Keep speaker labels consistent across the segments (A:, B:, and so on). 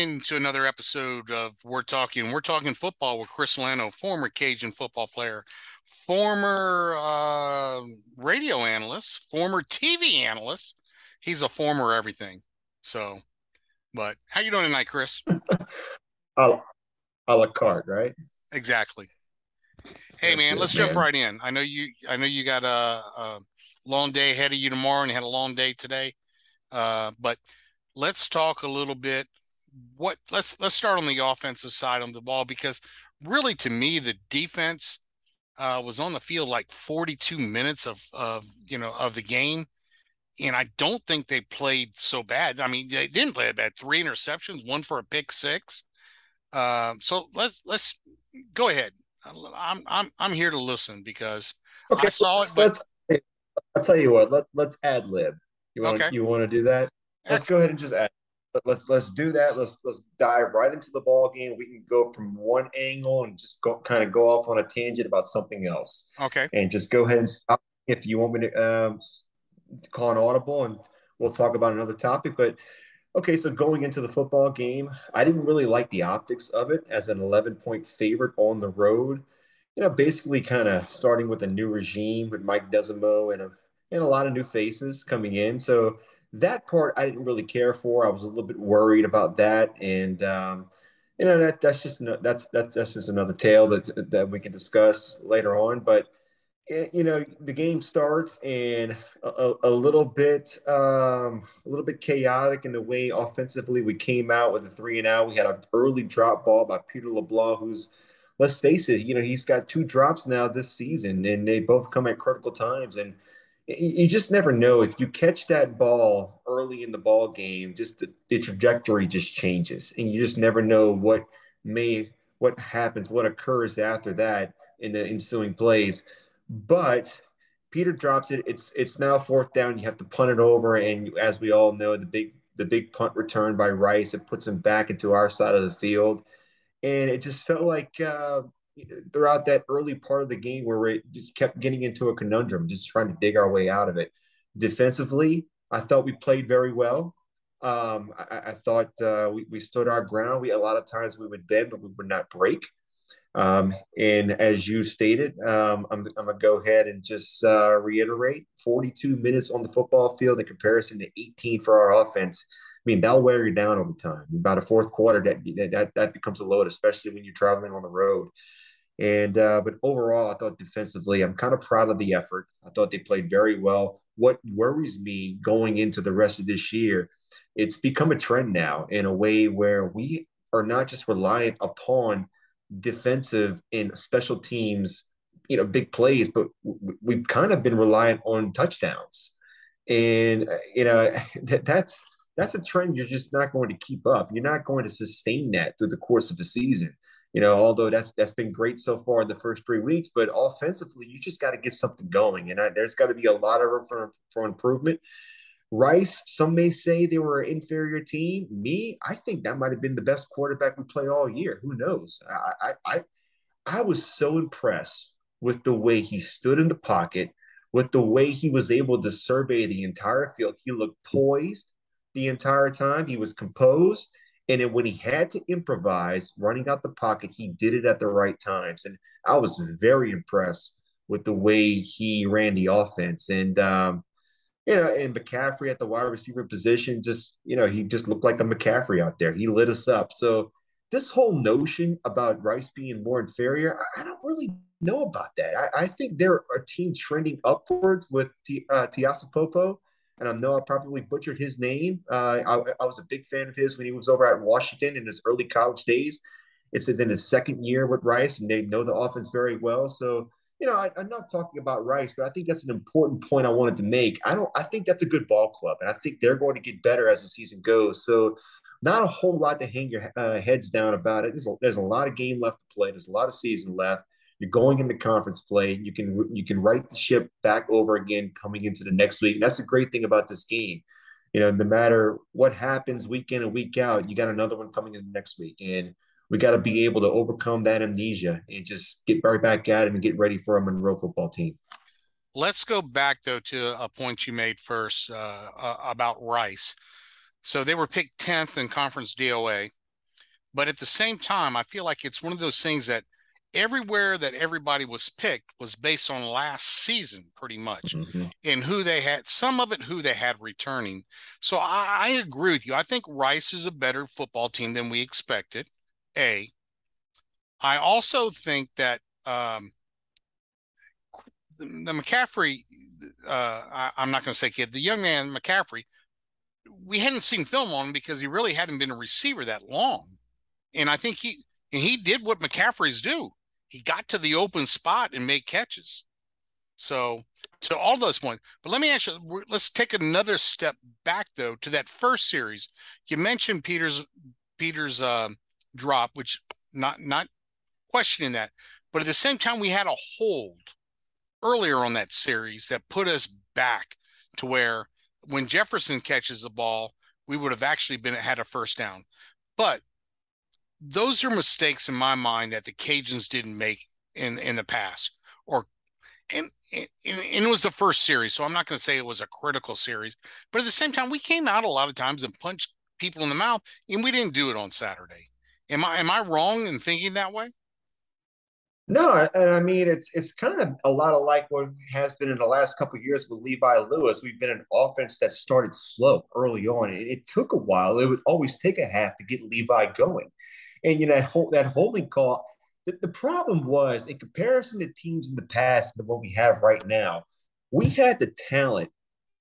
A: Into another episode of We're Talking. We're talking football with Chris Lano, former Cajun football player, former uh, radio analyst, former TV analyst. He's a former everything. So, but how you doing tonight, Chris?
B: a, la, a la carte, right?
A: Exactly. Hey That's man, it, let's man. jump right in. I know you. I know you got a, a long day ahead of you tomorrow, and you had a long day today. Uh, but let's talk a little bit what let's let's start on the offensive side of the ball because really to me the defense uh, was on the field like 42 minutes of of you know of the game and I don't think they played so bad. I mean, they didn't play bad. Three interceptions, one for a pick six. Uh, so let's let's go ahead. I'm I'm I'm here to listen because okay, I saw it. But
B: I'll tell you what. Let let's ad lib. You want okay. you want to do that? Let's go ahead and just add. Let's let's do that. Let's let's dive right into the ball game. We can go from one angle and just go kind of go off on a tangent about something else.
A: Okay.
B: And just go ahead and stop if you want me to um, call an audible, and we'll talk about another topic. But okay, so going into the football game, I didn't really like the optics of it as an 11 point favorite on the road. You know, basically kind of starting with a new regime with Mike Desormeaux and a and a lot of new faces coming in. So that part I didn't really care for. I was a little bit worried about that, and um, you know that that's just that's that's that's just another tale that that we can discuss later on. But eh, you know the game starts and a, a little bit um, a little bit chaotic in the way offensively we came out with a three and out. We had an early drop ball by Peter LeBlanc, who's let's face it, you know he's got two drops now this season, and they both come at critical times and you just never know. If you catch that ball early in the ball game just the, the, trajectory just changes and you just never know what may what happens what occurs after that in the ensuing plays. But peter drops it. It's it's now fourth down. You have to punt it over and as we all know the big the big punt return by rice it puts him back into our side of the field. And it just felt like uh, throughout that early part of the game where we just kept getting into a conundrum, just trying to dig our way out of it. Defensively, I thought we played very well. Um, I, I, thought uh, we, we stood our ground. We a lot of times we would bend, but we would not break. Um, and as you stated, um, I'm, I'm gonna go ahead and just uh, reiterate: 42 minutes on the football field in comparison to 18 for our offense. I mean, that'll wear you down over time. About a fourth quarter, that that that becomes a load, especially when you're traveling on the road. And uh, but overall, I thought defensively, I'm kind of proud of the effort. I thought they played very well. What worries me going into the rest of this year, it's become a trend now in a way where we are not just reliant upon defensive and special teams, you know, big plays, but we've kind of been reliant on touchdowns. And uh, you know that, that's that's a trend you're just not going to keep up. You're not going to sustain that through the course of the season you know, although that's that's been great so far in the first three weeks, but offensively, you just got to get something going, and I, there's got to be a lot of room for, for improvement. Rice, some may say they were an inferior team. Me, I think that might have been the best quarterback we play all year. Who knows? I, I, I, I was so impressed with the way he stood in the pocket, with the way he was able to survey the entire field. He looked poised the entire time. He was composed and then when he had to improvise running out the pocket, he did it at the right times. And I was very impressed with the way he ran the offense. And, um, you know, and McCaffrey at the wide receiver position, just, you know, he just looked like a McCaffrey out there. He lit us up. So this whole notion about Rice being more inferior, I don't really know about that. I, I think they're a team trending upwards with T, uh, Popo and I know I probably butchered his name. Uh, I, I, was a big fan of his when he was over at Washington in his early college days. It's in his second year with Rice, and they know the offense very well. So, you know, I, am not talking about Rice, but I think that's an important point I wanted to make. I don't. I think that's a good ball club, and I think they're going to get better as the season goes. So, not a whole lot to hang your uh, heads down about it. There's a, there's a lot of game left to play. There's a lot of season left. You're going into conference play. You can you can write the ship back over again coming into the next week. And that's the great thing about this game. You know, no matter what happens week in and week out, you got another one coming in next week. And we got to be able to overcome that amnesia and just get right back at it and get ready for a Monroe football team.
A: Let's go back though to a point you made first uh, uh, about Rice. So they were picked 10th in conference DOA. But at the same time, I feel like it's one of those things that everywhere that everybody was picked was based on last season, pretty much, mm-hmm. and who they had, some of it who they had returning. So I, I agree with you. I think Rice is a better football team than we expected. A. I also think that um, the McCaffrey, uh, I, am not going to say kid, the young man McCaffrey, we hadn't seen film on him because he really hadn't been a receiver that long. And I think he and he did what McCaffrey's do. He got to the open spot and made catches. So to all those points. But let me ask you, let's take another step back though to that first series. You mentioned Peter's Peter's uh, drop, which not not questioning that, but at the same time we had a hold earlier on that series that put us back to where when Jefferson catches the ball, we would have actually been had a first down. But those are mistakes in my mind that the Cajuns didn't make in in the past, or and, and, and it was the first series, so I'm not going to say it was a critical series, but at the same time, we came out a lot of times and punched people in the mouth, and we didn't do it on Saturday. Am I am I wrong in thinking that way?
B: No, and I mean it's it's kind of a lot of like what has been in the last couple years with Levi Lewis. We've been an offense that started slow early on. It, it took a while. It would always take a half to get Levi going, and you know that whole that holding call. The, the problem was in comparison to teams in the past and what we have right now, we had the talent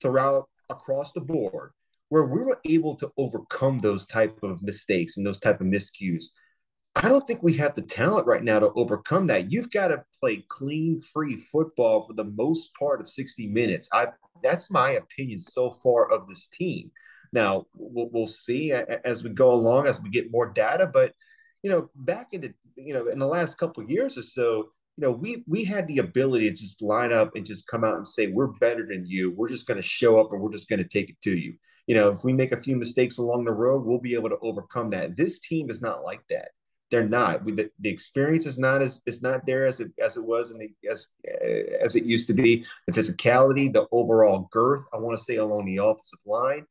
B: throughout across the board where we were able to overcome those type of mistakes and those type of miscues I don't think we have the talent right now to overcome that. You've got to play clean, free football for the most part of 60 minutes. I that's my opinion so far of this team. Now we'll, we'll see as we go along as we get more data. But you know, back in the you know in the last couple years or so, you know, we we had the ability to just line up and just come out and say we're better than you. We're just going to show up and we're just going to take it to you. You know, if we make a few mistakes along the road, we'll be able to overcome that. This team is not like that they're not. We, the, the experience is not as it's not there as it as it was and as as it used to be. The physicality, the overall girth. I want to say along the offensive line,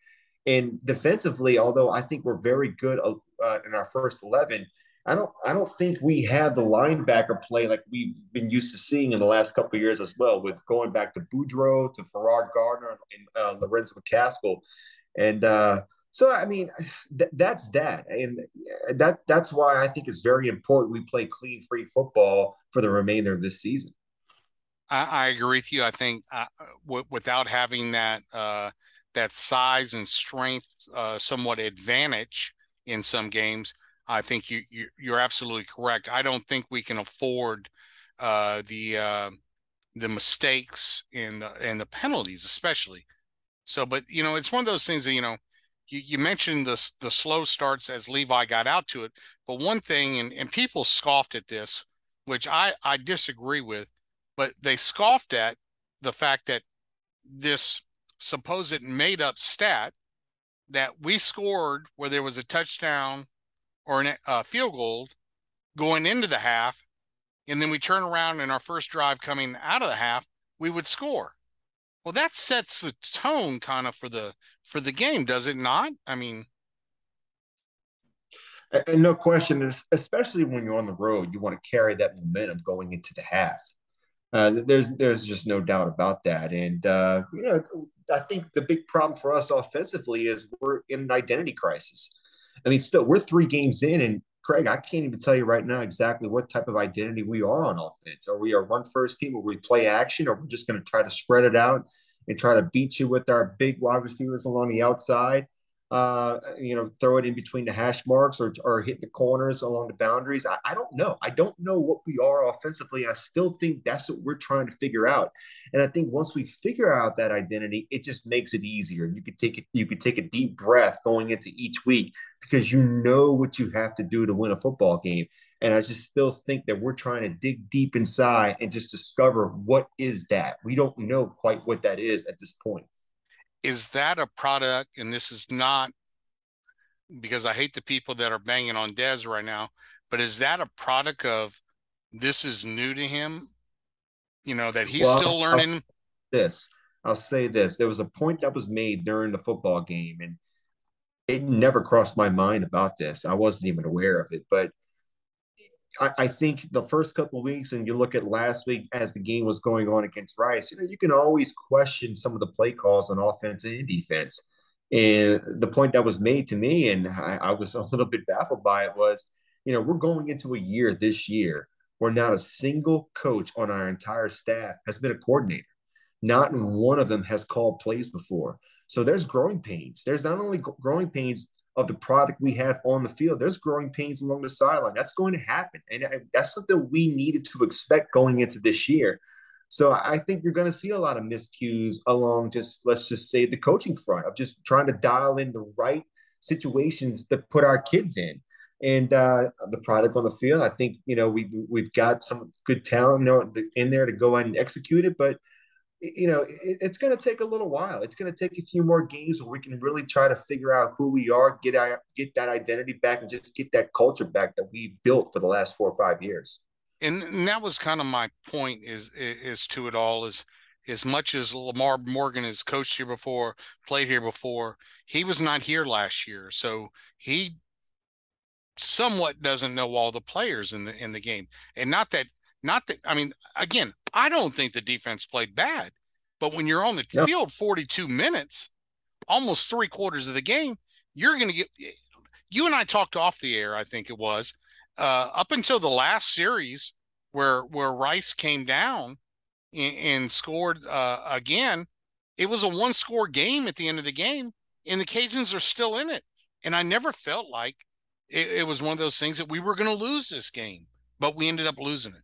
B: and defensively. Although I think we're very good uh, in our first eleven, I don't I don't think we have the linebacker play like we've been used to seeing in the last couple of years as well. With going back to Boudreaux to Ferrod Gardner and uh, Lorenzo McCaskill, and uh, so I mean, th- that's that, and that that's why I think it's very important we play clean, free football for the remainder of this season.
A: I, I agree with you. I think uh, w- without having that uh, that size and strength, uh, somewhat advantage in some games, I think you, you are absolutely correct. I don't think we can afford uh, the uh, the mistakes and the and the penalties, especially. So, but you know, it's one of those things that you know you, you mentioned the, the slow starts as Levi got out to it. But one thing, and, and people scoffed at this, which I, I disagree with, but they scoffed at the fact that this supposed it made up stat that we scored where there was a touchdown or a uh, field goal going into the half, and then we turn around in our first drive coming out of the half, we would score. Well, that sets the tone kind of for the for the game, does it not? I mean,
B: and no question, especially when you're on the road, you want to carry that momentum going into the half. Uh, there's there's just no doubt about that, and uh, you know I think the big problem for us offensively is we're in an identity crisis. I mean, still we're three games in, and Craig, I can't even tell you right now exactly what type of identity we are on offense. Are we a run first team? Or we play action? Or we're just going to try to spread it out and try to beat you with our big wide receivers along the outside? Uh, you know, throw it in between the hash marks or, or hit the corners along the boundaries. I, I don't know. I don't know what we are offensively. I still think that's what we're trying to figure out. And I think once we figure out that identity, it just makes it easier. You could take it, you could take a deep breath going into each week because you know what you have to do to win a football game. And I just still think that we're trying to dig deep inside and just discover what is that. We don't know quite what that is at this point
A: is that a product and this is not because i hate the people that are banging on Dez right now but is that a product of this is new to him you know that he's well, still learning I'll,
B: this i'll say this there was a point that was made during the football game and it never crossed my mind about this. I wasn't even aware of it, but I, I think the first couple weeks, and you look at last week as the game was going on against Rice, you know, you can always question some of the play calls on offense and defense. And the point that was made to me, and I, I was a little bit baffled by it, was, you know, we're going into a year this year where not a single coach on our entire staff has been a coordinator. Not one of them has called plays before. So there's growing pains. There's not only growing pains of the product we have on the field, there's growing pains along the sideline. That's going to happen. And that's something we needed to expect going into this year. So I think you're going to see a lot of miscues along just, let's just say, the coaching front of just trying to dial in the right situations to put our kids in. And uh, the product on the field, I think, you know, we, we've got some good talent in there to go out and execute it. But you know, it, it's going to take a little while. It's going to take a few more games where we can really try to figure out who we are, get our, get that identity back, and just get that culture back that we built for the last four or five years.
A: And, and that was kind of my point is is to it all is as much as Lamar Morgan has coached here before, played here before, he was not here last year, so he somewhat doesn't know all the players in the in the game. And not that not that I mean, again, I don't think the defense played bad, but when you're on the yep. field 42 minutes, almost three quarters of the game, you're going to get. You and I talked off the air, I think it was, uh, up until the last series where where Rice came down and, and scored uh, again. It was a one score game at the end of the game, and the Cajuns are still in it. And I never felt like it, it was one of those things that we were going to lose this game, but we ended up losing it.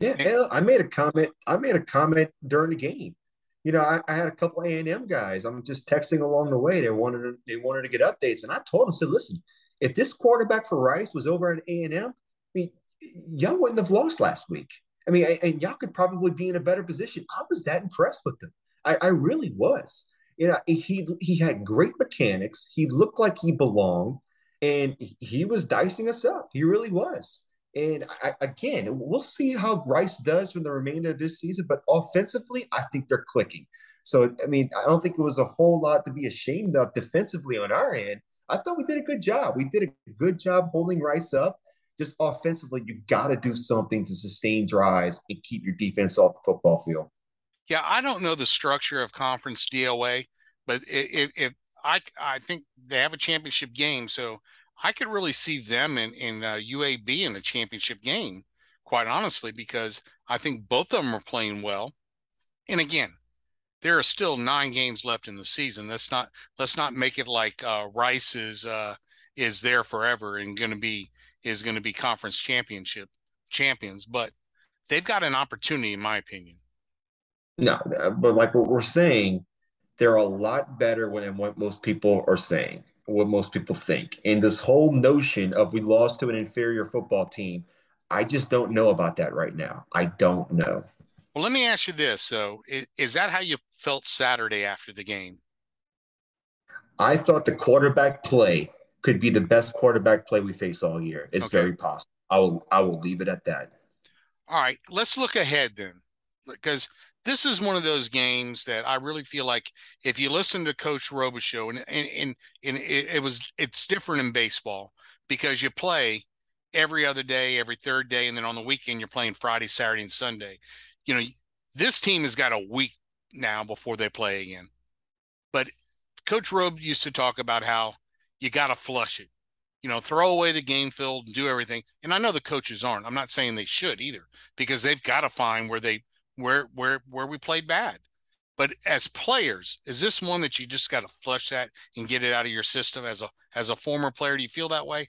B: Yeah, I made a comment. I made a comment during the game. You know, I, I had a couple A and M guys. I'm just texting along the way. They wanted to, they wanted to get updates, and I told them, said, "Listen, if this quarterback for Rice was over at A and M, I mean, y'all wouldn't have lost last week. I mean, and y'all could probably be in a better position. I was that impressed with them. I, I really was. You know, he he had great mechanics. He looked like he belonged, and he was dicing us up. He really was. And I, again, we'll see how Rice does from the remainder of this season. But offensively, I think they're clicking. So, I mean, I don't think it was a whole lot to be ashamed of defensively on our end. I thought we did a good job. We did a good job holding Rice up. Just offensively, you got to do something to sustain drives and keep your defense off the football field.
A: Yeah, I don't know the structure of conference DOA, but if, if I I think they have a championship game, so I could really see them in in uh, UAB in a championship game, quite honestly, because I think both of them are playing well. And again, there are still nine games left in the season. Let's not let's not make it like uh, Rice is uh, is there forever and going to be is going to be conference championship champions, but they've got an opportunity, in my opinion.
B: No, uh, but like what we're saying, they're a lot better than what most people are saying what most people think. And this whole notion of we lost to an inferior football team, I just don't know about that right now. I don't know.
A: Well, let me ask you this. So, is, is that how you felt Saturday after the game?
B: I thought the quarterback play could be the best quarterback play we face all year. It's okay. very possible. I will I will leave it at that.
A: All right, let's look ahead then. Because this is one of those games that I really feel like if you listen to Coach Robichaux, and and and, and it, it, was it's different in baseball because you play every other day, every third day, and then on the weekend you're playing Friday, Saturday, and Sunday. You know, this team has got a week now before they play again. But Coach Robe used to talk about how you got to flush it. You know, throw away the game field and do everything. And I know the coaches aren't. I'm not saying they should either, because they've got to find where they where where where we played bad. But as players, is this one that you just got to flush that and get it out of your system as a as a former player? Do you feel that way?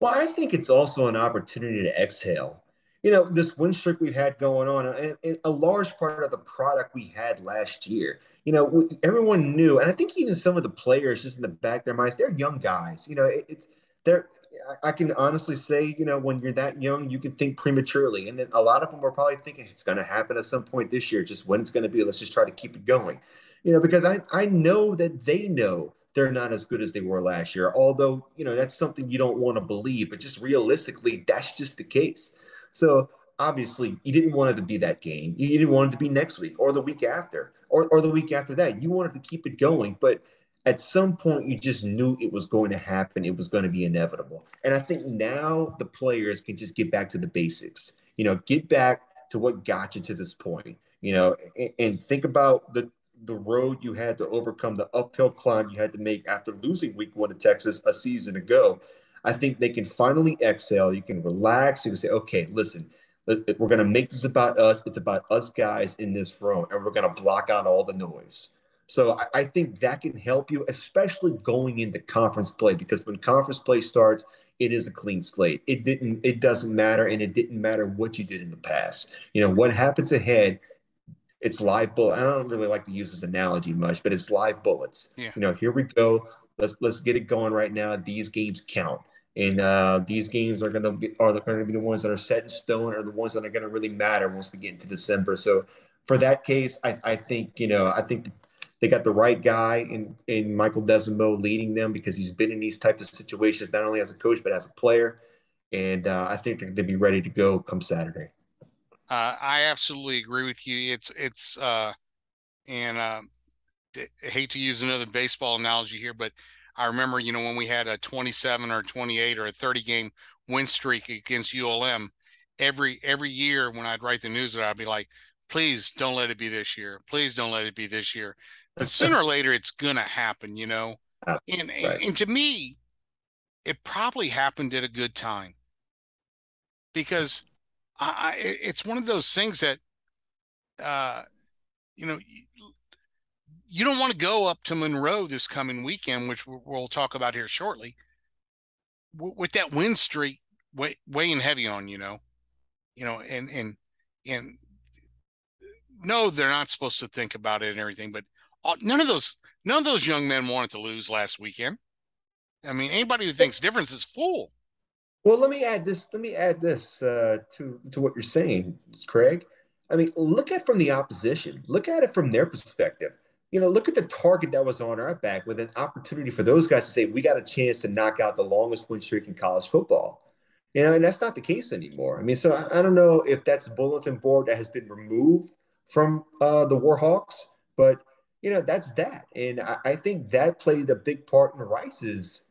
B: Well, I think it's also an opportunity to exhale. You know, this win streak we've had going on, and, and a large part of the product we had last year. You know, everyone knew, and I think even some of the players, just in the back of their minds, they're young guys. You know, it, it's they're I can honestly say, you know, when you're that young, you can think prematurely. And a lot of them were probably thinking it's going to happen at some point this year. Just when it's going to be, let's just try to keep it going. You know, because I, I know that they know they're not as good as they were last year. Although, you know, that's something you don't want to believe, but just realistically, that's just the case. So obviously, you didn't want it to be that game. You didn't want it to be next week or the week after or, or the week after that. You wanted to keep it going. But at some point you just knew it was going to happen. It was going to be inevitable. And I think now the players can just get back to the basics. You know, get back to what got you to this point. You know, and, and think about the the road you had to overcome, the uphill climb you had to make after losing week one to Texas a season ago. I think they can finally exhale. You can relax. You can say, okay, listen, uh, uh, we're going to make this about us. It's about us guys in this room, and we're going to block out all the noise. So I, I, think that can help you, especially going into conference play, because when conference play starts, it is a clean slate. It didn't, it doesn't matter, and it didn't matter what you did in the past. You know, what happens ahead, it's live bullet. I don't really like to use this analogy much, but it's live bullets. Yeah. You know, here we go. Let's let's get it going right now. These games count. And uh, these games are going to be are going to be the ones that are set in stone, or the ones that are going to really matter once we get into December. So, for that case, I, I think you know I think they got the right guy in in Michael Desormeaux leading them because he's been in these types of situations not only as a coach but as a player, and uh, I think they're going to be ready to go come Saturday.
A: Uh, I absolutely agree with you. It's it's uh, and uh, I hate to use another baseball analogy here, but I remember you know when we had a 27 or 28 or a 30 game win streak against ULM. Every every year when I'd write the news, I'd be like, please don't let it be this year. Please don't let it be this year but sooner or later it's gonna happen, you know. And right. and to me, it probably happened at a good time because I, it's one of those things that, uh, you know, you, you don't want to go up to Monroe this coming weekend, which we'll talk about here shortly, with that win streak weighing heavy on you know, you know, and and and no, they're not supposed to think about it and everything, but none of those none of those young men wanted to lose last weekend. I mean, anybody who thinks difference is fool.
B: Well, let me add this. Let me add this uh, to to what you're saying, Craig. I mean, look at from the opposition. Look at it from their perspective. You know, look at the target that was on our back with an opportunity for those guys to say, "We got a chance to knock out the longest win streak in college football." You know, and that's not the case anymore. I mean, so I, I don't know if that's bulletin board that has been removed from uh, the Warhawks, but you know, that's that. And I, I think that played a big part in Rice's,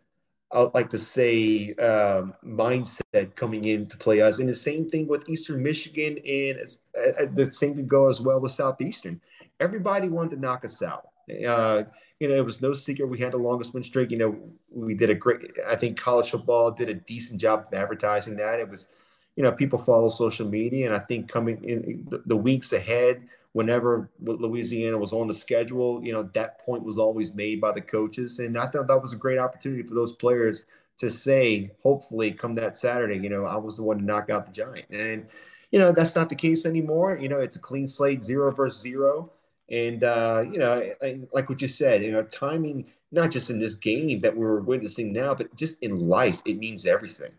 B: I'd like to say, um, mindset coming in to play us. And the same thing with Eastern Michigan, and uh, the same could go as well with Southeastern. Everybody wanted to knock us out. Uh, you know, it was no secret we had the longest win streak. You know, we did a great, I think college football did a decent job of advertising that. It was, you know, people follow social media. And I think coming in the, the weeks ahead, whenever Louisiana was on the schedule, you know, that point was always made by the coaches. And I thought that was a great opportunity for those players to say, hopefully, come that Saturday, you know, I was the one to knock out the Giant. And, you know, that's not the case anymore. You know, it's a clean slate, zero versus zero. And, uh, you know, like what you said, you know, timing, not just in this game that we're witnessing now, but just in life, it means everything.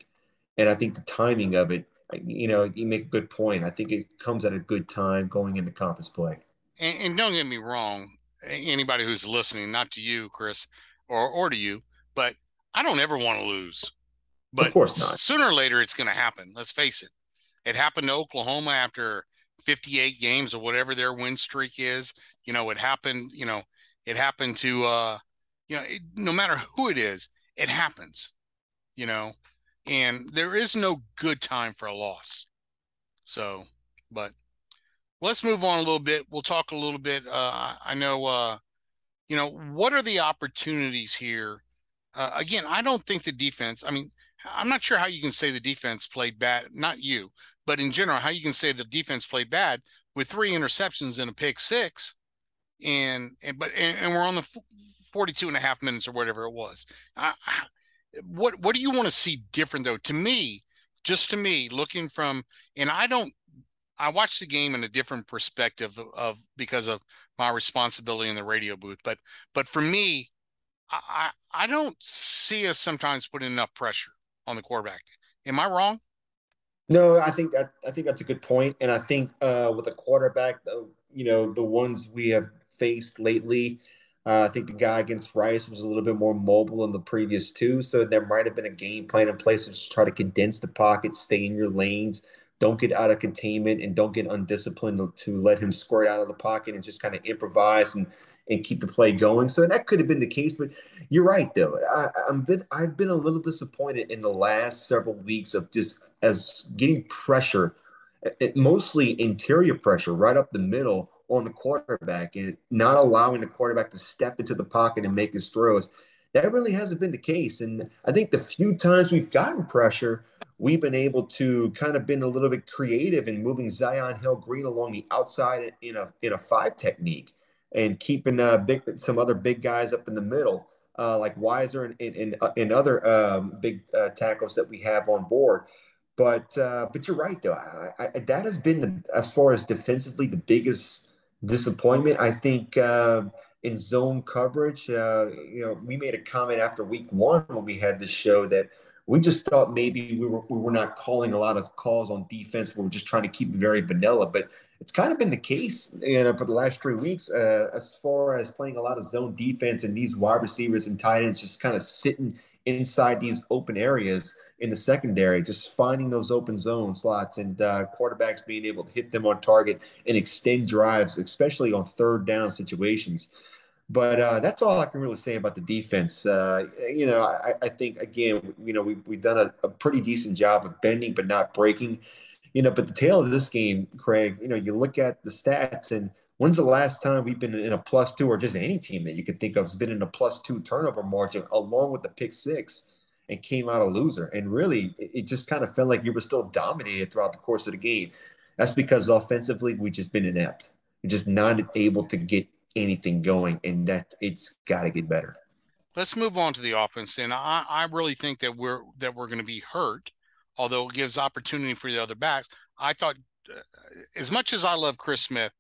B: And I think the timing of it you know, you make a good point. I think it comes at a good time going into conference play.
A: And, and don't get me wrong, anybody who's listening, not to you, Chris, or or to you, but I don't ever want to lose. But of course not. Sooner or later, it's going to happen. Let's face it. It happened to Oklahoma after 58 games or whatever their win streak is. You know, it happened. You know, it happened to. uh You know, it, no matter who it is, it happens. You know, and there is no good time for a loss. So, but let's move on a little bit. We'll talk a little bit. Uh, I know, uh, you know, what are the opportunities here? Uh, again, I don't think the defense. I mean, I'm not sure how you can say the defense played bad. Not you, but in general, how you can say the defense played bad with three interceptions and a pick six, and and but and, and we're on the 42 and a half minutes or whatever it was. I, I, what what do you want to see different though? To me, just to me, looking from and I don't I watch the game in a different perspective of, of, because of my responsibility in the radio booth. But but for me, I I don't see us sometimes putting enough pressure on the quarterback. Am I wrong?
B: No, I think that I think that's a good point, and I think uh, with the quarterback, you know, the ones we have faced lately, uh, I think the guy against Rice was a little bit more mobile than the previous two, so there might have been a game plan in place to just try to condense the pocket, stay in your lanes, don't get out of containment, and don't get undisciplined to let him squirt out of the pocket and just kind of improvise and and keep the play going. So that could have been the case, but you're right though. I, I'm been, I've been a little disappointed in the last several weeks of just as getting pressure, it, mostly interior pressure right up the middle on the quarterback and not allowing the quarterback to step into the pocket and make his throws. That really hasn't been the case. And I think the few times we've gotten pressure, we've been able to kind of been a little bit creative in moving Zion Hill Green along the outside in a in a five technique and keeping uh, big some other big guys up in the middle, uh, like Wiser and and, and, uh, other um, big uh, tackles that we have on board. But uh, but you're right though. I, I, that has been the, as far as defensively the biggest disappointment. I think uh, in zone coverage, uh, you know, we made a comment after week one when we had this show that we just thought maybe we were we were not calling a lot of calls on defense. We were just trying to keep very vanilla, but it's kind of been the case, you know, for the last three weeks, uh, as far as playing a lot of zone defense and these wide receivers and tight ends just kind of sitting inside these open areas in the secondary, just finding those open zone slots and uh, quarterbacks being able to hit them on target and extend drives, especially on third down situations. But uh, that's all I can really say about the defense. Uh, you know, I, I, think again, you know, we, we've done a, a, pretty decent job of bending but not breaking. You know, but the tail of this game, Craig, you know, you look at the stats and when's the last time we've been in a plus two or just any team that you could think of has been in a plus two turnover margin along with the pick six and came out a loser. And really, it just kind of felt like you were still dominated throughout the course of the game. That's because offensively, we've just been inept. We're just not able to get anything going, and that it's got to get better.
A: Let's move on to the offense, and I, I really think that we're that we're going to be hurt, although it gives opportunity for the other backs. I thought, uh, as much as I love Chris Smith,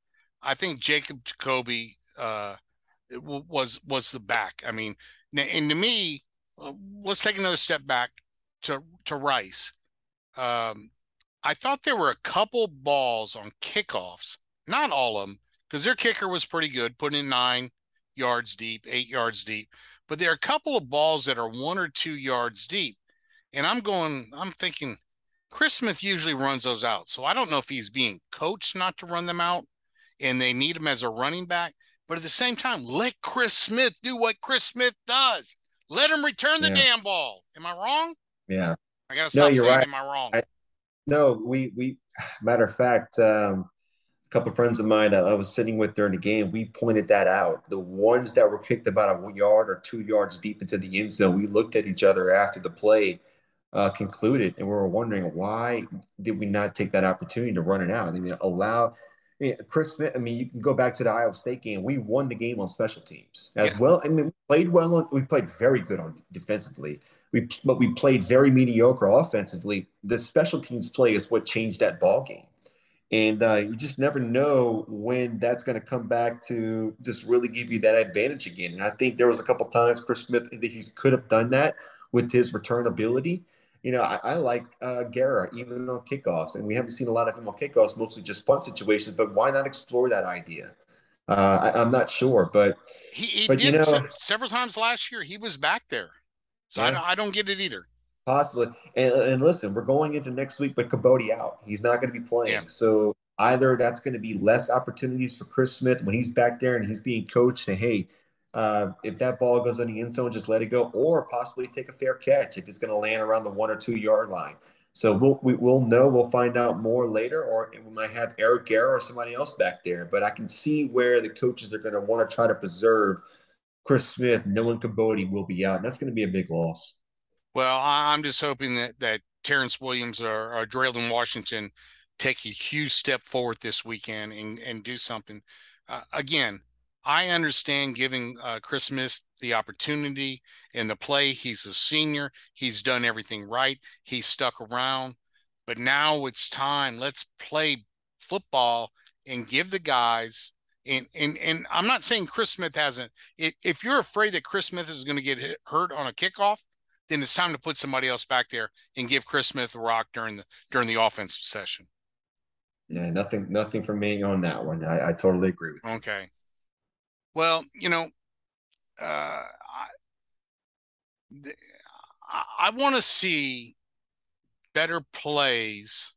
A: I think Jacob Kibodi uh, was was the back. I mean, and to me, let's take another step back to to Rice. Um, I thought there were a couple balls on kickoffs, not all of them, because their kicker was pretty good, putting in nine yards deep, eight yards deep. But there are a couple of balls that are one or two yards deep. And I'm going, I'm thinking, Chris Smith usually runs those out. So I don't know if he's being coached not to run them out and they need him as a running back. But at the same time, let Chris Smith do what Chris Smith does. Let him return the yeah. damn ball. Am I wrong?
B: Yeah.
A: I gotta stop no, you're saying, right. am I wrong? I,
B: no, we we matter of fact, um, a couple of friends of mine that I was sitting with during the game, we pointed that out. The ones that were kicked about a yard or two yards deep into the end zone, we looked at each other after the play uh, concluded, and we were wondering why did we not take that opportunity to run it out? I mean, allow. Mean, Chris Smith. I mean, you can go back to the Iowa State game. We won the game on special teams as yeah. well. I mean, we played well. On, we played very good on defensively. We but we played very mediocre offensively. The special teams play is what changed that ball game and uh, you just never know when that's going to come back to just really give you that advantage again. And I think there was a couple times Chris Smith that he could have done that with his return ability. You know, I, I like uh, Garror even on kickoffs, and we haven't seen a lot of him on kickoffs, mostly just punt situations. But why not explore that idea? Uh, I, am not sure, but
A: he, he but, did you know, several times last year. He was back there, so yeah. I, don't, I don't get it either.
B: Possibly. And, and listen, we're going into next week with Kibodi out. He's not going to be playing. Yeah. So either that's going to be less opportunities for Chris Smith when he's back there and he's being coached. And hey, uh, if that ball goes on the end zone, just let it go, or possibly take a fair catch if it's going to land around the one or two yard line. So we'll we, will know. We'll find out more later, or we might have Eric Garror or somebody else back there. But I can see where the coaches are going to want to try to preserve Chris Smith, knowing Kibodi will be out, and that's going to be a big loss.
A: Well, I'm just hoping that that Terrence Williams or, or Dre'lyn Washington take a huge step forward this weekend and, and do something. Uh, again, I understand giving uh, Chris Smith the opportunity in the play. He's a senior. He's done everything right. He's stuck around. But now it's time. Let's play football and give the guys. And and and I'm not saying Chris Smith hasn't. If you're afraid that Chris Smith is going to get hurt on a kickoff, then it's time to put somebody else back there and give Chris Smith a rock during the during the offensive session.
B: Yeah, nothing nothing from me on that one. I, I totally agree with
A: you. Okay. Well, you know, uh, I, I want to see better plays,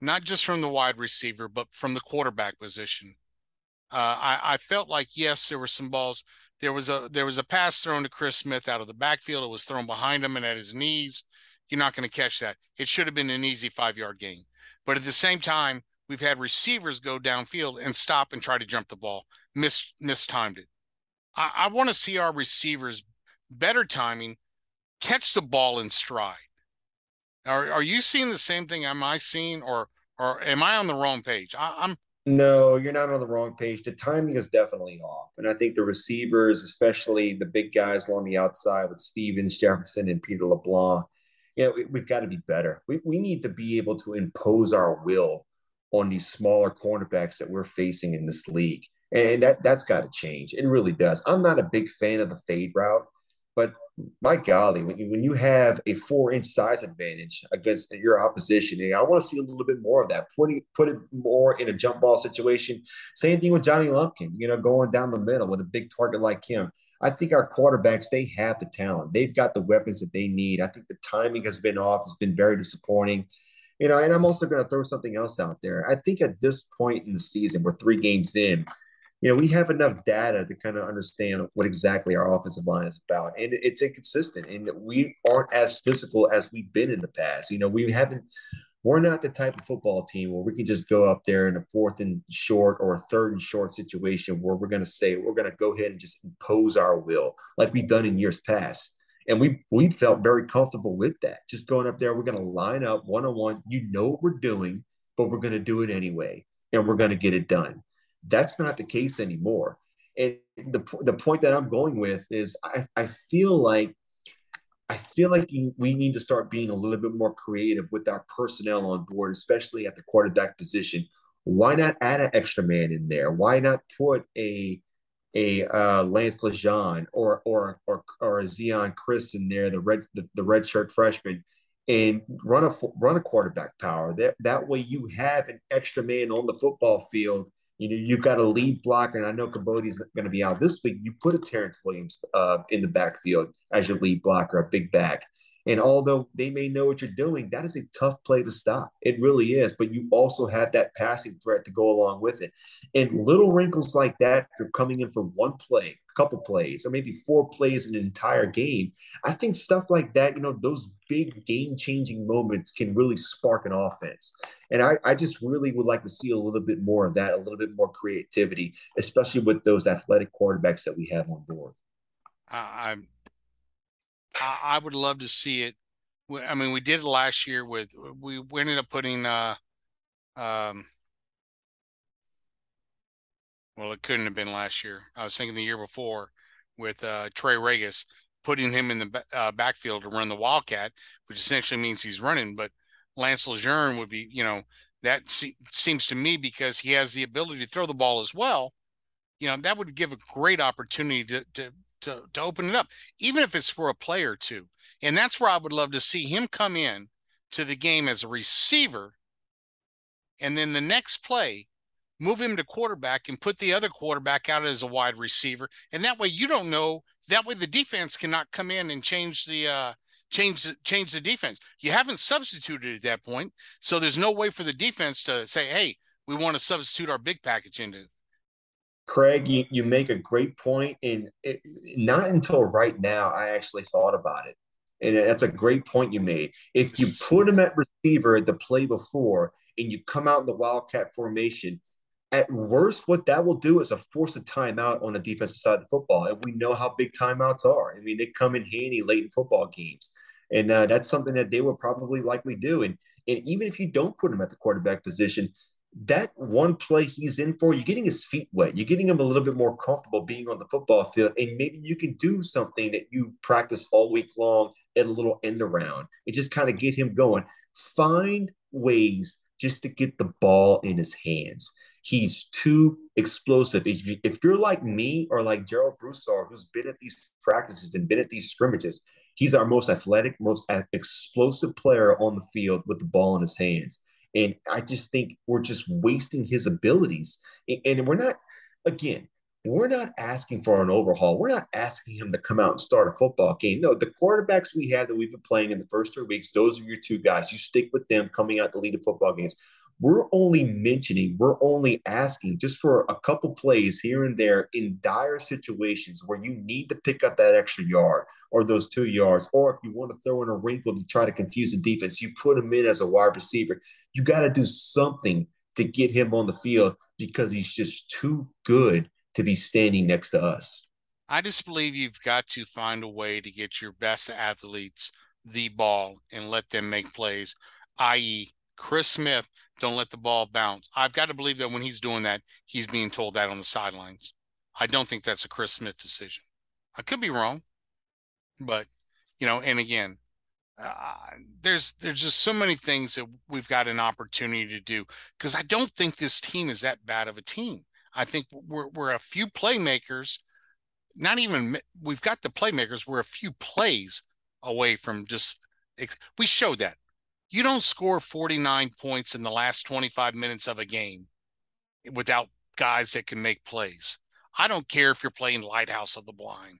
A: not just from the wide receiver, but from the quarterback position. Uh, I, I felt like yes, there were some balls. There was a there was a pass thrown to Chris Smith out of the backfield. It was thrown behind him and at his knees. You're not going to catch that. It should have been an easy five yard gain. But at the same time, we've had receivers go downfield and stop and try to jump the ball, miss mistimed it. I, I want to see our receivers better timing, catch the ball in stride. Are are you seeing the same thing? Am I seeing, or or am I on the wrong page? I, I'm
B: no, you're not on the wrong page. The timing is definitely off. And I think the receivers, especially the big guys along the outside with Stevens, Jefferson, and Peter LeBlanc, you know, we, have got to be better. We, we need to be able to impose our will on these smaller cornerbacks that we're facing in this league. And that, that's got to change. It really does. I'm not a big fan of the fade route, but my golly, when you, when you have a four inch size advantage against your opposition, I want to see a little bit more of that. Put it, put it more in a jump ball situation. Same thing with Johnny Lumpkin, you know, going down the middle with a big target like him. I think our quarterbacks, they have the talent. They've got the weapons that they need. I think the timing has been off. It's been very disappointing. You know, and I'm also going to throw something else out there. I think at this point in the season, we're three games in you know, we have enough data to kind of understand what exactly our offensive line is about. And it's inconsistent and we aren't as physical as we've been in the past. You know, we haven't, we're not the type of football team where we can just go up there in a fourth and short or a third and short situation where we're going to say, we're going to go ahead and just impose our will like we've done in years past. And we we felt very comfortable with that. Just going up there, we're going to line up one on one. You know what we're doing, but we're going to do it anyway, and we're going to get it done. That's not the case anymore. And the the point that I'm going with is I, I feel like I feel like we need to start being a little bit more creative with our personnel on board, especially at the quarterback position. Why not add an extra man in there? Why not put a a uh, Lance LeGendre or or or or a Zeon Chriss in there, the red the, the red shirt freshman, and run a run a quarterback power. That that way you have an extra man on the football field you know, you've got a lead blocker, and I know Kibodi's going to be out this week. You put a Terrence Williams uh, in the backfield as your lead blocker, a big back. And although they may know what you're doing, that is a tough play to stop. It really is. But you also have that passing threat to go along with it. And little wrinkles like that, if you're coming in for one play, a couple plays, or maybe four plays in an entire game, I think stuff like that, you know, those big game changing moments can really spark an offense. And I, I just really would like to see a little bit more of that, a little bit more creativity, especially with those athletic quarterbacks that we have on board.
A: I'm I, I would love to see it. I mean, we did it last year with we, ended up putting uh um well it couldn't have been last year. I was thinking the year before with uh Trey Ragas putting him in the uh, backfield to run the Wildcat, which essentially means he's running. But Lance LeGendre would be, you know, that se- seems to me because he has the ability to throw the ball as well. You know, that would give a great opportunity to to to to open it up, even if it's for a play or two. And that's where I would love to see him come in to the game as a receiver, and then the next play, move him to quarterback and put the other quarterback out as a wide receiver. And that way, you don't know. That way, the defense cannot come in and change the uh, change the change the defense. You haven't substituted at that point, so there's no way for the defense to say, "Hey, we want to substitute our big package into
B: Craig, you, you make a great point, and it, not until right now I actually thought about it, and that's a great point you made. If you put him at receiver at the play before, and you come out in the wildcat formation, at worst, what that will do is a force a timeout on the defensive side of the football, and we know how big timeouts are. I mean, they come in handy late in football games, and uh, that's something that they will probably likely do. And and even if you don't put him at the quarterback position, that one play he's in for, you're getting his feet wet. You're getting him a little bit more comfortable being on the football field. And maybe you can do something that you practice all week long at a little end around and just kind of get him going. Find ways just to get the ball in his hands. He's too explosive. If, you, if you're like me or like Gerald Broussard, who's been at these practices and been at these scrimmages, he's our most athletic, most explosive player on the field with the ball in his hands. And I just think we're just wasting his abilities. And we're not, again, we're not asking for an overhaul. We're not asking him to come out and start a football game. No, the quarterbacks we have that we've been playing in the first three weeks, those are your two guys. You stick with them coming out to lead the football games. We're only mentioning, we're only asking just for a couple plays here and there in dire situations where you need to pick up that extra yard or those two yards, or if you want to throw in a wrinkle to try to confuse the defense, you put him in as a wide receiver. You got to do something to get him on the field because he's just too good to be standing next to us.
A: I just believe you've got to find a way to get your best athletes the ball and let them make plays, i.e., Chris Smith, don't let the ball bounce. I've got to believe that when he's doing that, he's being told that on the sidelines. I don't think that's a Chris Smith decision. I could be wrong, but you know, and again, uh, there's there's just so many things that we've got an opportunity to do because I don't think this team is that bad of a team. I think we're we're a few playmakers, not even we've got the playmakers. We're a few plays away from just we showed that you don't score 49 points in the last 25 minutes of a game without guys that can make plays. I don't care if you're playing Lighthouse of the Blind.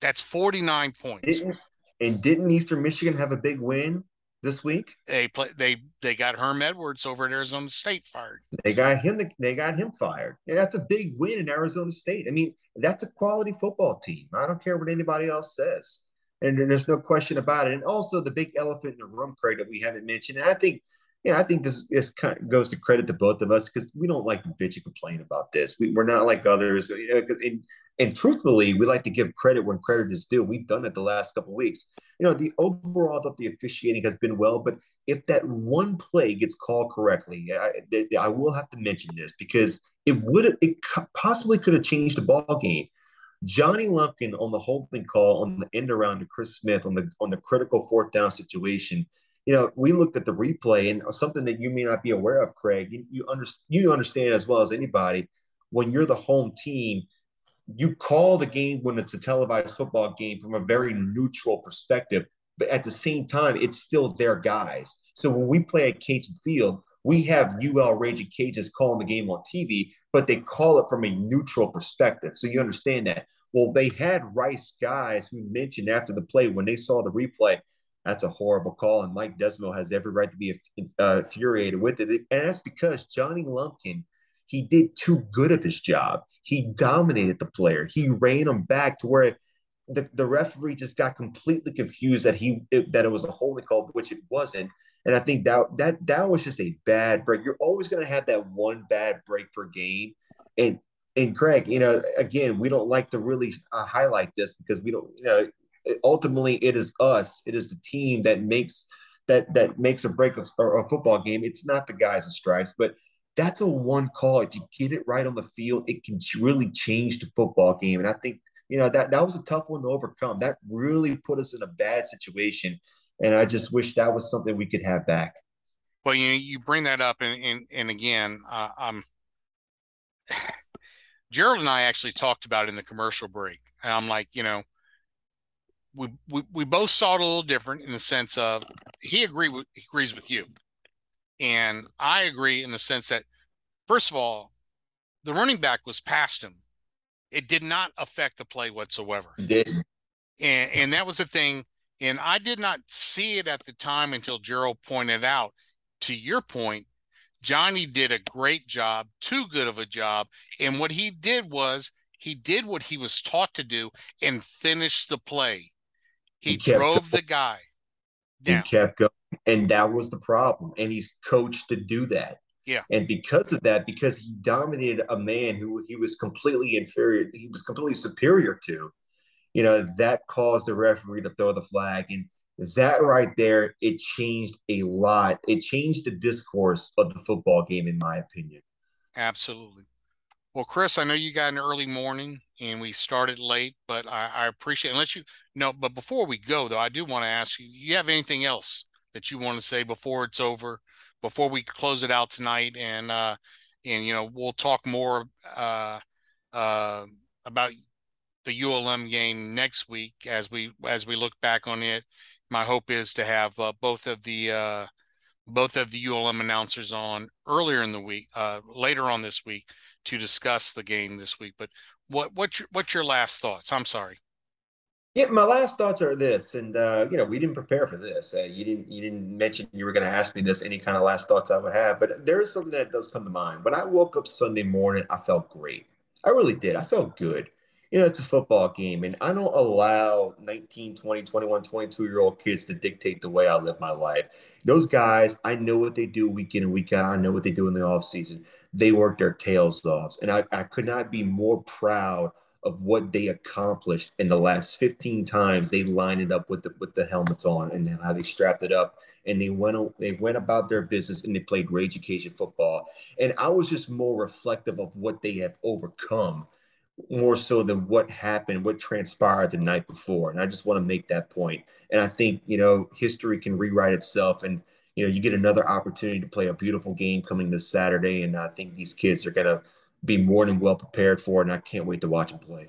A: That's 49 points.
B: Didn't, and didn't Eastern Michigan have a big win this week?
A: They play they they got Herm Edwards over at Arizona State fired.
B: They got him they got him fired. And that's a big win in Arizona State. I mean, that's a quality football team. I don't care what anybody else says and there's no question about it. And also the big elephant in the room, Craig, that we haven't mentioned. And I think, yeah, I think this this kind of goes to credit to both of us because we don't like to bitch and complain about this. We, are not like others, you know. And, and truthfully, we like to give credit when credit is due. We've done it the last couple weeks. You know, the overall of the officiating has been well, but if that one play gets called correctly, I, I will have to mention this because it would it possibly could have changed the ball game. Johnny Lumpkin on the holding call on the end around to Chris Smith on the on the critical fourth down situation. You know, we looked at the replay and something that you may not be aware of, Craig. You you, under, you understand as well as anybody when you're the home team, you call the game when it's a televised football game from a very neutral perspective. But at the same time, it's still their guys. So when we play at Cajun Field, we have UL Ragin' Cajuns calling the game on TV, but they call it from a neutral perspective. So you understand that. Well, they had Rice guys who mentioned after the play when they saw the replay, that's a horrible call. And Mike Desormeaux has every right to be uh, infuriated with it. And that's because Johnny Lumpkin, he did too good of his job. He dominated the player. He ran him back to where the, the referee just got completely confused that he it, that it was a holding call, which it wasn't. And I think that that that was just a bad break. You're always going to have that one bad break per game. And and Craig, you know, again, we don't like to really uh, highlight this because we don't, you know, ultimately it is us, it is the team that makes that that makes a break of a football game. It's not the guys and stripes, but that's a one call. If you get it right on the field, it can really change the football game. And I think you know that that was a tough one to overcome. That really put us in a bad situation and I just wish that was something we could have back.
A: Well, you you bring that up, and and, and again, uh, um, Gerald and I actually talked about it in the commercial break, and I'm like, you know, we we, we both saw it a little different in the sense of he agree with he agrees with you, and I agree in the sense that first of all, the running back was past him. It did not affect the play whatsoever.
B: It did.
A: And and that was the thing and I did not see it at the time until Gerald pointed out. To your point, Johnny did a great job, too good of a job. And what he did was he did what he was taught to do and finished the play. He, he drove the guy.
B: Down. He kept going. And that was the problem. And he's coached to do that.
A: Yeah.
B: And because of that, because he dominated a man who he was completely inferior, he was completely superior to, you know, that caused the referee to throw the flag. And that right there, it changed a lot. It changed the discourse of the football game, in my opinion.
A: Absolutely. Well, Chris, I know you got an early morning and we started late, but I, I appreciate unless you no, but before we go though, I do want to ask you, you have anything else that you want to say before it's over, before we close it out tonight and uh and you know, we'll talk more uh uh about the ULM game next week as we as we look back on it. My hope is to have uh, both of the uh, both of the ULM announcers on earlier in the week, uh, later on this week, to discuss the game this week. But what what's your what's your last thoughts? I'm sorry.
B: Yeah, my last thoughts are this, and uh, you know, we didn't prepare for this. Uh, you didn't you didn't mention you were going to ask me this. Any kind of last thoughts I would have, but there is something that does come to mind. When I woke up Sunday morning, I felt great. I really did. I felt good. You know, it's a football game, and I don't allow 19, 20, 21, 22 year old kids to dictate the way I live my life. Those guys, I know what they do week in and week out. I know what they do in the off season. They work their tails off, and I, I could not be more proud of what they accomplished in the last 15 times they lined it up with the with the helmets on and how they strapped it up and they went they went about their business and they played great education football and i was just more reflective of what they have overcome more so than what happened what transpired the night before and i just want to make that point. and i think you know history can rewrite itself and you know you get another opportunity to play a beautiful game coming this saturday and i think these kids are going to be more than well prepared for, and I can't wait to watch them play.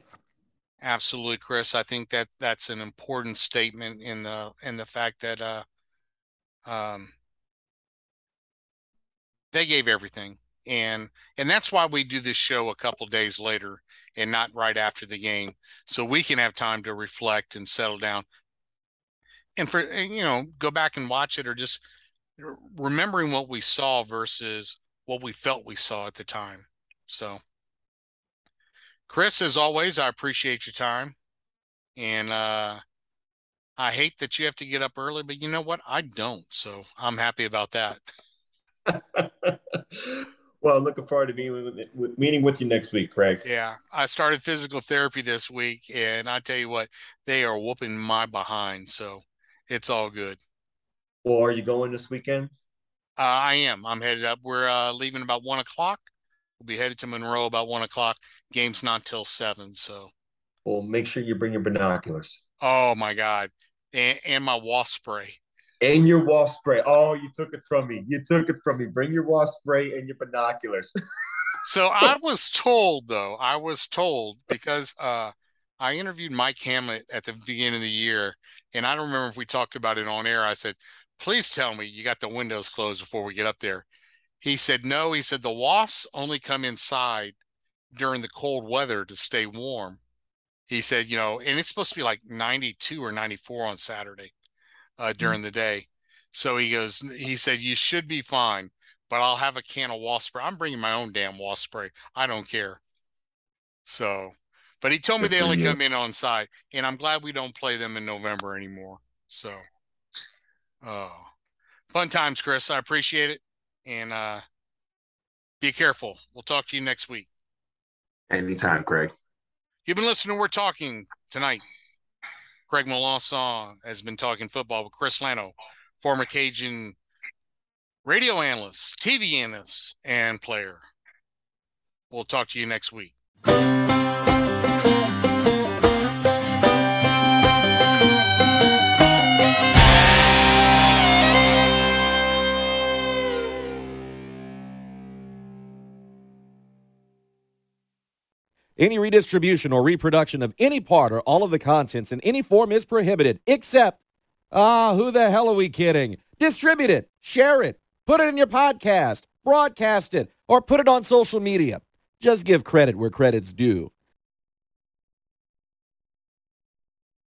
A: Absolutely, Chris. I think that that's an important statement in the in the fact that uh, um, they gave everything, and and that's why we do this show a couple days later and not right after the game, so we can have time to reflect and settle down, and for you know go back and watch it or just remembering what we saw versus what we felt we saw at the time. So, Chris, as always, I appreciate your time. And uh, I hate that you have to get up early, but you know what? I don't. So I'm happy about that.
B: well, looking forward to being with, meeting with you next week, Craig.
A: Yeah, I started physical therapy this week, and I tell you what, they are whooping my behind. So it's all good.
B: Well, are you going this weekend?
A: Uh, I am. I'm headed up. We're uh, leaving about one o'clock. We'll be headed to Monroe about one o'clock. Game's not till seven, so.
B: Well, make sure you bring your binoculars.
A: Oh my god, and, and my wasp spray.
B: And your wasp spray. Oh, you took it from me. You took it from me. Bring your wasp spray and your binoculars.
A: so I was told, though, I was told because uh, I interviewed Mike Hamlet at the beginning of the year, and I don't remember if we talked about it on air. I said, "Please tell me you got the windows closed before we get up there." He said, no, he said the wasps only come inside during the cold weather to stay warm. He said, you know, and it's supposed to be like 92 or 94 on Saturday uh, during mm-hmm. the day. So he goes, he said, you should be fine, but I'll have a can of wasp spray. I'm bringing my own damn wasp spray. I don't care. So, but he told Good me they only you. come in on side, and I'm glad we don't play them in November anymore. So, oh, fun times, Chris. I appreciate it and uh, be careful. We'll talk to you next week.
B: Anytime, Craig.
A: You've been listening. We're talking tonight. Craig Melanson has been talking football with Chris Lano, former Cajun radio analyst, TV analyst, and player. We'll talk to you next week.
C: Any redistribution or reproduction of any part or all of the contents in any form is prohibited, except, ah, who the hell are we kidding? Distribute it, share it, put it in your podcast, broadcast it, or put it on social media. Just give credit where credit's due.